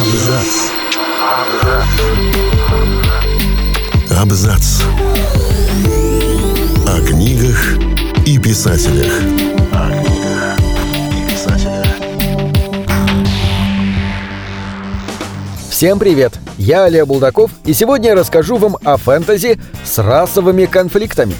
Абзац. Абзац. О книгах и писателях. О книгах и писателях. Всем привет! Я Олег Булдаков, и сегодня я расскажу вам о фэнтези с расовыми конфликтами.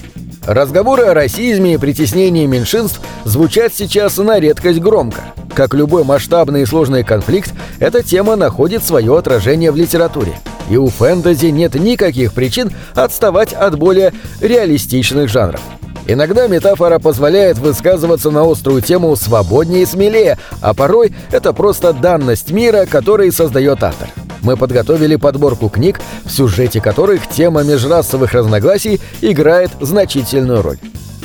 Разговоры о расизме и притеснении меньшинств звучат сейчас на редкость громко. Как любой масштабный и сложный конфликт, эта тема находит свое отражение в литературе. И у фэнтези нет никаких причин отставать от более реалистичных жанров. Иногда метафора позволяет высказываться на острую тему свободнее и смелее, а порой это просто данность мира, который создает автор. Мы подготовили подборку книг, в сюжете которых тема межрасовых разногласий играет значительную роль.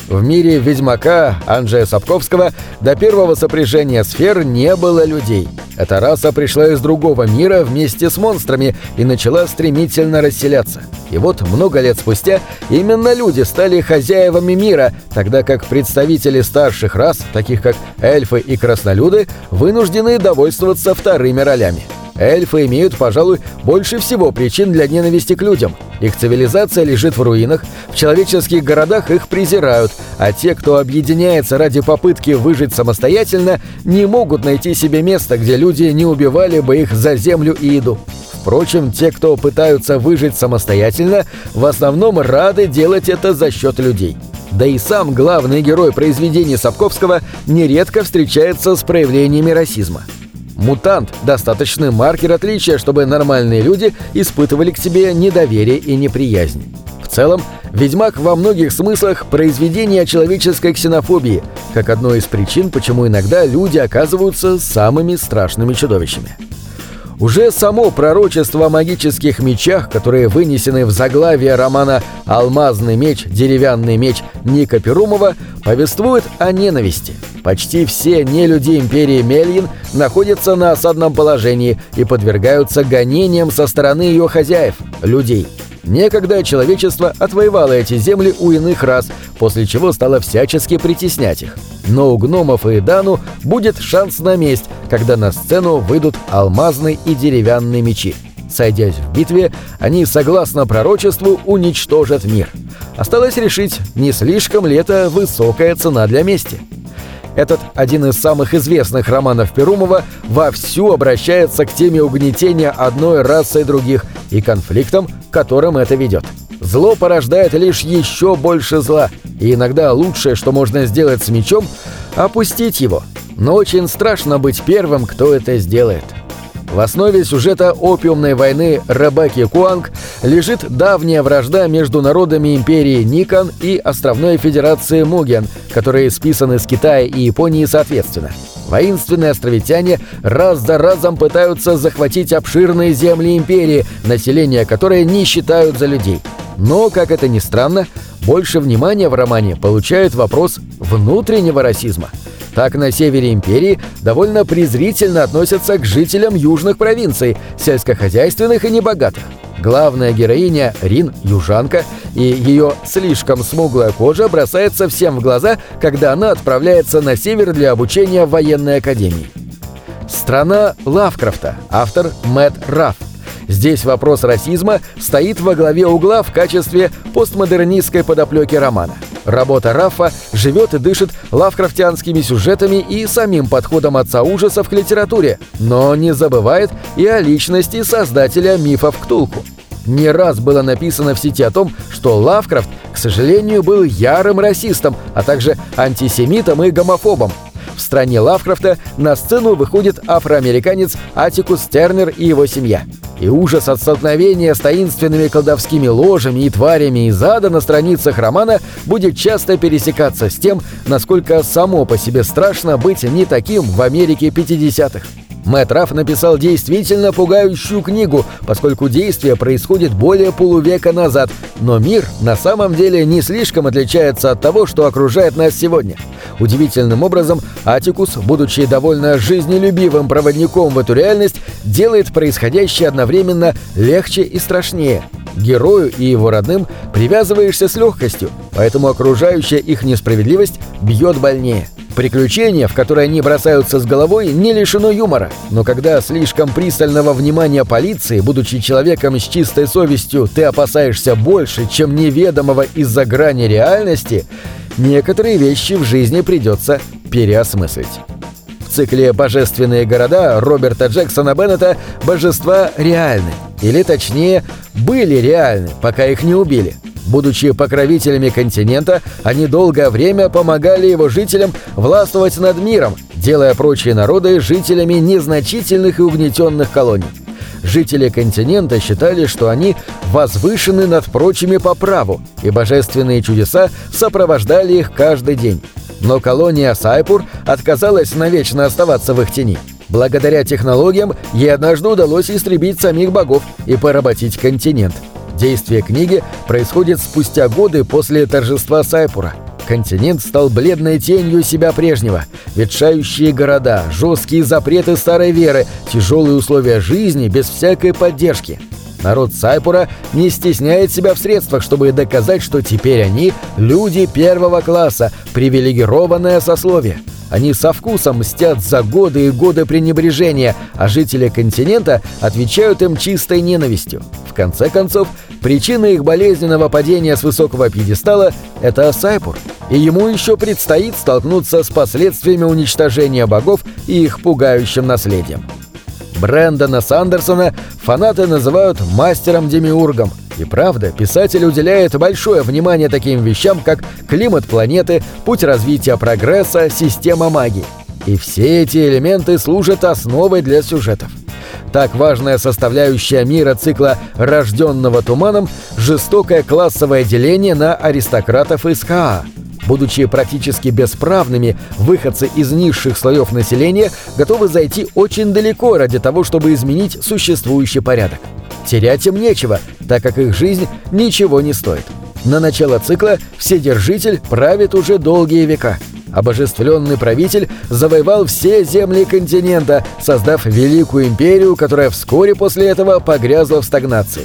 В мире Ведьмака Анджея Сапковского до первого сопряжения сфер не было людей. Эта раса пришла из другого мира вместе с монстрами и начала стремительно расселяться. И вот много лет спустя именно люди стали хозяевами мира, тогда как представители старших рас, таких как эльфы и краснолюды, вынуждены довольствоваться вторыми ролями. Эльфы имеют, пожалуй, больше всего причин для ненависти к людям. Их цивилизация лежит в руинах, в человеческих городах их презирают, а те, кто объединяется ради попытки выжить самостоятельно, не могут найти себе место, где люди не убивали бы их за землю и еду. Впрочем, те, кто пытаются выжить самостоятельно, в основном рады делать это за счет людей. Да и сам главный герой произведений Сапковского нередко встречается с проявлениями расизма. Мутант – достаточный маркер отличия, чтобы нормальные люди испытывали к себе недоверие и неприязнь. В целом, «Ведьмак» во многих смыслах – произведение человеческой ксенофобии, как одной из причин, почему иногда люди оказываются самыми страшными чудовищами. Уже само пророчество о магических мечах, которые вынесены в заглавие романа «Алмазный меч, деревянный меч» Ника Перумова, повествует о ненависти. Почти все нелюди империи Мельин находятся на осадном положении и подвергаются гонениям со стороны ее хозяев – людей – Некогда человечество отвоевало эти земли у иных рас, после чего стало всячески притеснять их. Но у гномов и Дану будет шанс на месть, когда на сцену выйдут алмазные и деревянные мечи. Сойдясь в битве, они, согласно пророчеству, уничтожат мир. Осталось решить, не слишком ли это высокая цена для мести. Этот один из самых известных романов Перумова вовсю обращается к теме угнетения одной расой других и конфликтам, которым это ведет. Зло порождает лишь еще больше зла, и иногда лучшее, что можно сделать с мечом, опустить его. Но очень страшно быть первым, кто это сделает. В основе сюжета опиумной войны Ребекки Куанг лежит давняя вражда между народами империи Никон и островной федерации Муген, которые списаны с Китая и Японии соответственно. Воинственные островитяне раз за разом пытаются захватить обширные земли империи, население которой не считают за людей. Но, как это ни странно, больше внимания в романе получает вопрос внутреннего расизма – так на севере империи довольно презрительно относятся к жителям южных провинций, сельскохозяйственных и небогатых. Главная героиня Рин – южанка, и ее слишком смуглая кожа бросается всем в глаза, когда она отправляется на север для обучения в военной академии. Страна Лавкрафта. Автор Мэтт Рафф. Здесь вопрос расизма стоит во главе угла в качестве постмодернистской подоплеки романа. Работа Рафа живет и дышит лавкрафтианскими сюжетами и самим подходом отца ужасов к литературе, но не забывает и о личности создателя мифов Ктулку. Не раз было написано в сети о том, что Лавкрафт, к сожалению, был ярым расистом, а также антисемитом и гомофобом. В стране Лавкрафта на сцену выходит афроамериканец Атикус Тернер и его семья – и ужас от столкновения с таинственными колдовскими ложами и тварями из ада на страницах романа будет часто пересекаться с тем, насколько само по себе страшно быть не таким в Америке 50-х. Мэтт Рафф написал действительно пугающую книгу, поскольку действие происходит более полувека назад, но мир на самом деле не слишком отличается от того, что окружает нас сегодня. Удивительным образом, Атикус, будучи довольно жизнелюбивым проводником в эту реальность, делает происходящее одновременно легче и страшнее. Герою и его родным привязываешься с легкостью, поэтому окружающая их несправедливость бьет больнее. Приключение, в которое они бросаются с головой, не лишено юмора, но когда слишком пристального внимания полиции, будучи человеком с чистой совестью, ты опасаешься больше, чем неведомого из-за грани реальности, некоторые вещи в жизни придется переосмыслить. В цикле «Божественные города» Роберта Джексона Беннета божества реальны, или точнее, были реальны, пока их не убили – Будучи покровителями континента, они долгое время помогали его жителям властвовать над миром, делая прочие народы жителями незначительных и угнетенных колоний. Жители континента считали, что они возвышены над прочими по праву, и божественные чудеса сопровождали их каждый день. Но колония Сайпур отказалась навечно оставаться в их тени. Благодаря технологиям ей однажды удалось истребить самих богов и поработить континент – Действие книги происходит спустя годы после торжества Сайпура. Континент стал бледной тенью себя прежнего. Ветшающие города, жесткие запреты старой веры, тяжелые условия жизни без всякой поддержки. Народ Сайпура не стесняет себя в средствах, чтобы доказать, что теперь они – люди первого класса, привилегированное сословие – они со вкусом мстят за годы и годы пренебрежения, а жители континента отвечают им чистой ненавистью. В конце концов, причина их болезненного падения с высокого пьедестала – это Сайпур, и ему еще предстоит столкнуться с последствиями уничтожения богов и их пугающим наследием. Брэндона Сандерсона фанаты называют мастером-демиургом – и правда, писатель уделяет большое внимание таким вещам, как климат планеты, путь развития прогресса, система магии. И все эти элементы служат основой для сюжетов. Так важная составляющая мира цикла «Рожденного туманом» — жестокое классовое деление на аристократов из Хаа. Будучи практически бесправными, выходцы из низших слоев населения готовы зайти очень далеко ради того, чтобы изменить существующий порядок. Терять им нечего, так как их жизнь ничего не стоит. На начало цикла Вседержитель правит уже долгие века. Обожествленный правитель завоевал все земли континента, создав великую империю, которая вскоре после этого погрязла в стагнации.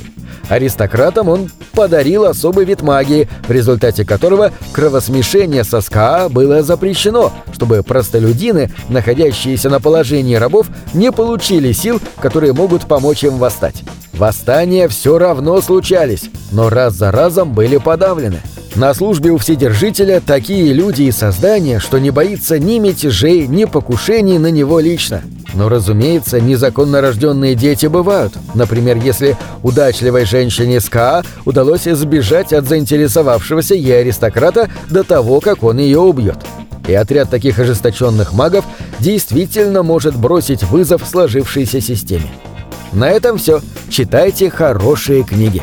Аристократам он подарил особый вид магии, в результате которого кровосмешение со СКА было запрещено, чтобы простолюдины, находящиеся на положении рабов, не получили сил, которые могут помочь им восстать. Восстания все равно случались, но раз за разом были подавлены. На службе у Вседержителя такие люди и создания, что не боится ни мятежей, ни покушений на него лично. Но, разумеется, незаконно рожденные дети бывают. Например, если удачливой женщине СКА удалось сбежать от заинтересовавшегося ей аристократа до того, как он ее убьет. И отряд таких ожесточенных магов действительно может бросить вызов сложившейся системе. На этом все. Читайте хорошие книги.